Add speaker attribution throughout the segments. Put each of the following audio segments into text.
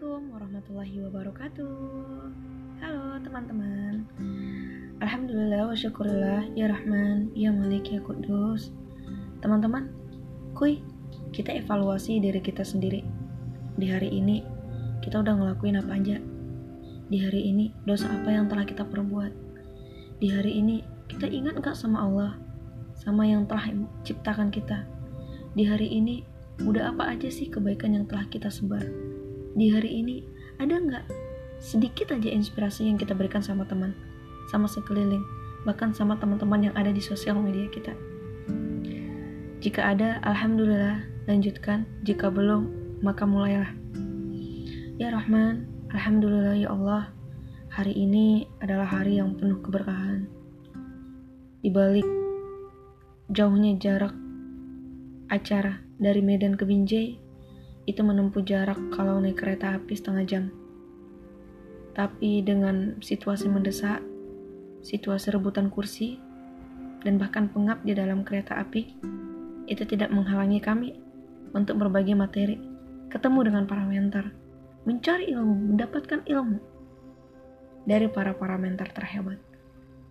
Speaker 1: Assalamualaikum warahmatullahi wabarakatuh. Halo teman-teman. Alhamdulillah wa syukurillah Ya Rahman, Ya Malik, Ya Kudus. Teman-teman, kuy Kita evaluasi diri kita sendiri. Di hari ini Kita udah ngelakuin apa aja? Di hari ini dosa apa yang telah kita perbuat? Di hari ini Kita ingat gak sama Allah? Sama yang telah ciptakan kita? Di hari ini Udah apa aja sih kebaikan yang telah kita sebar? Di hari ini, ada nggak sedikit aja inspirasi yang kita berikan sama teman, sama sekeliling, bahkan sama teman-teman yang ada di sosial media kita? Jika ada, Alhamdulillah, lanjutkan. Jika belum, maka mulailah. Ya Rahman, Alhamdulillah ya Allah, hari ini adalah hari yang penuh keberkahan. Di balik jauhnya jarak acara dari Medan ke Binjai itu menempuh jarak kalau naik kereta api setengah jam. Tapi dengan situasi mendesak, situasi rebutan kursi, dan bahkan pengap di dalam kereta api, itu tidak menghalangi kami untuk berbagi materi, ketemu dengan para mentor, mencari ilmu, mendapatkan ilmu dari para para mentor terhebat.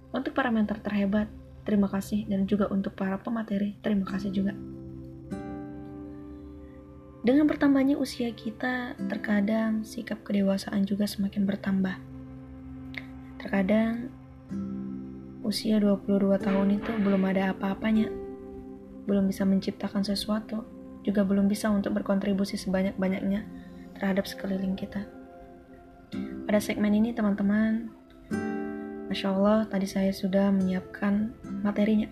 Speaker 1: Untuk para mentor terhebat, terima kasih dan juga untuk para pemateri, terima kasih juga. Dengan bertambahnya usia kita, terkadang sikap kedewasaan juga semakin bertambah. Terkadang usia 22 tahun itu belum ada apa-apanya. Belum bisa menciptakan sesuatu, juga belum bisa untuk berkontribusi sebanyak-banyaknya terhadap sekeliling kita. Pada segmen ini teman-teman, Masya Allah tadi saya sudah menyiapkan materinya.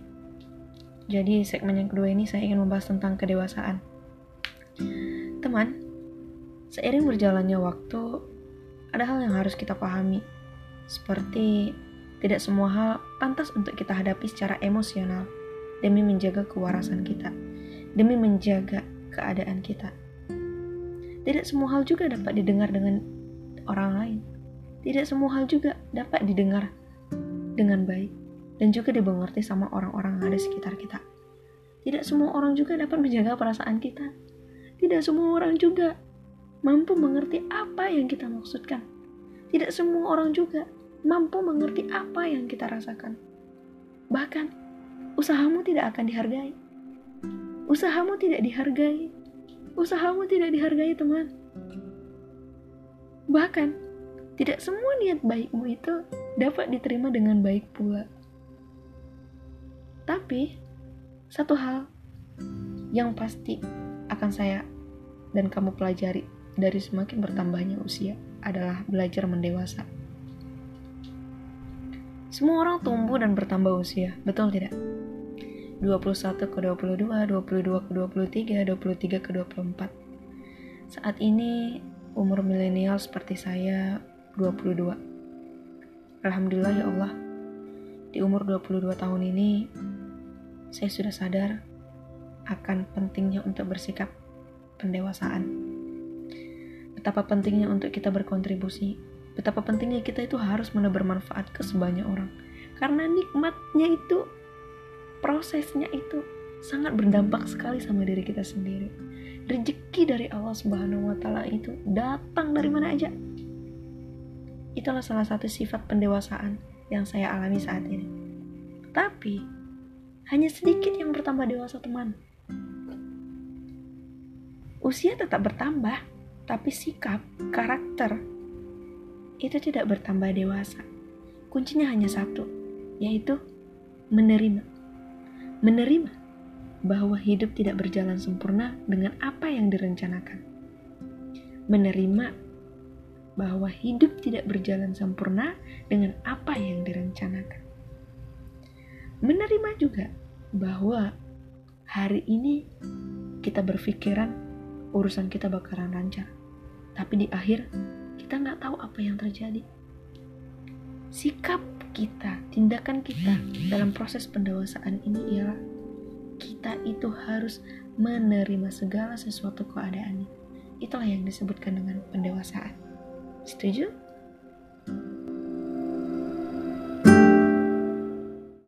Speaker 1: Jadi segmen yang kedua ini saya ingin membahas tentang kedewasaan. Teman, seiring berjalannya waktu, ada hal yang harus kita pahami, seperti tidak semua hal pantas untuk kita hadapi secara emosional demi menjaga kewarasan kita, demi menjaga keadaan kita. Tidak semua hal juga dapat didengar dengan orang lain. Tidak semua hal juga dapat didengar dengan baik dan juga dimengerti sama orang-orang yang ada sekitar kita. Tidak semua orang juga dapat menjaga perasaan kita tidak semua orang juga mampu mengerti apa yang kita maksudkan. Tidak semua orang juga mampu mengerti apa yang kita rasakan. Bahkan, usahamu tidak akan dihargai. Usahamu tidak dihargai. Usahamu tidak dihargai, teman. Bahkan, tidak semua niat baikmu itu dapat diterima dengan baik pula. Tapi, satu hal yang pasti akan saya dan kamu pelajari dari semakin bertambahnya usia adalah belajar mendewasa. Semua orang tumbuh dan bertambah usia, betul tidak? 21 ke 22, 22 ke 23, 23 ke 24. Saat ini umur milenial seperti saya 22. Alhamdulillah ya Allah. Di umur 22 tahun ini saya sudah sadar akan pentingnya untuk bersikap pendewasaan. Betapa pentingnya untuk kita berkontribusi, betapa pentingnya kita itu harus menebar manfaat ke sebanyak orang. Karena nikmatnya itu, prosesnya itu sangat berdampak sekali sama diri kita sendiri. Rezeki dari Allah Subhanahu wa taala itu datang dari mana aja. Itulah salah satu sifat pendewasaan yang saya alami saat ini. Tapi hanya sedikit yang bertambah dewasa teman Usia tetap bertambah, tapi sikap, karakter itu tidak bertambah dewasa. Kuncinya hanya satu, yaitu menerima. Menerima bahwa hidup tidak berjalan sempurna dengan apa yang direncanakan. Menerima bahwa hidup tidak berjalan sempurna dengan apa yang direncanakan. Menerima juga bahwa hari ini kita berpikiran urusan kita bakalan lancar. Tapi di akhir, kita nggak tahu apa yang terjadi. Sikap kita, tindakan kita dalam proses pendewasaan ini ialah kita itu harus menerima segala sesuatu keadaannya. Itulah yang disebutkan dengan pendewasaan. Setuju?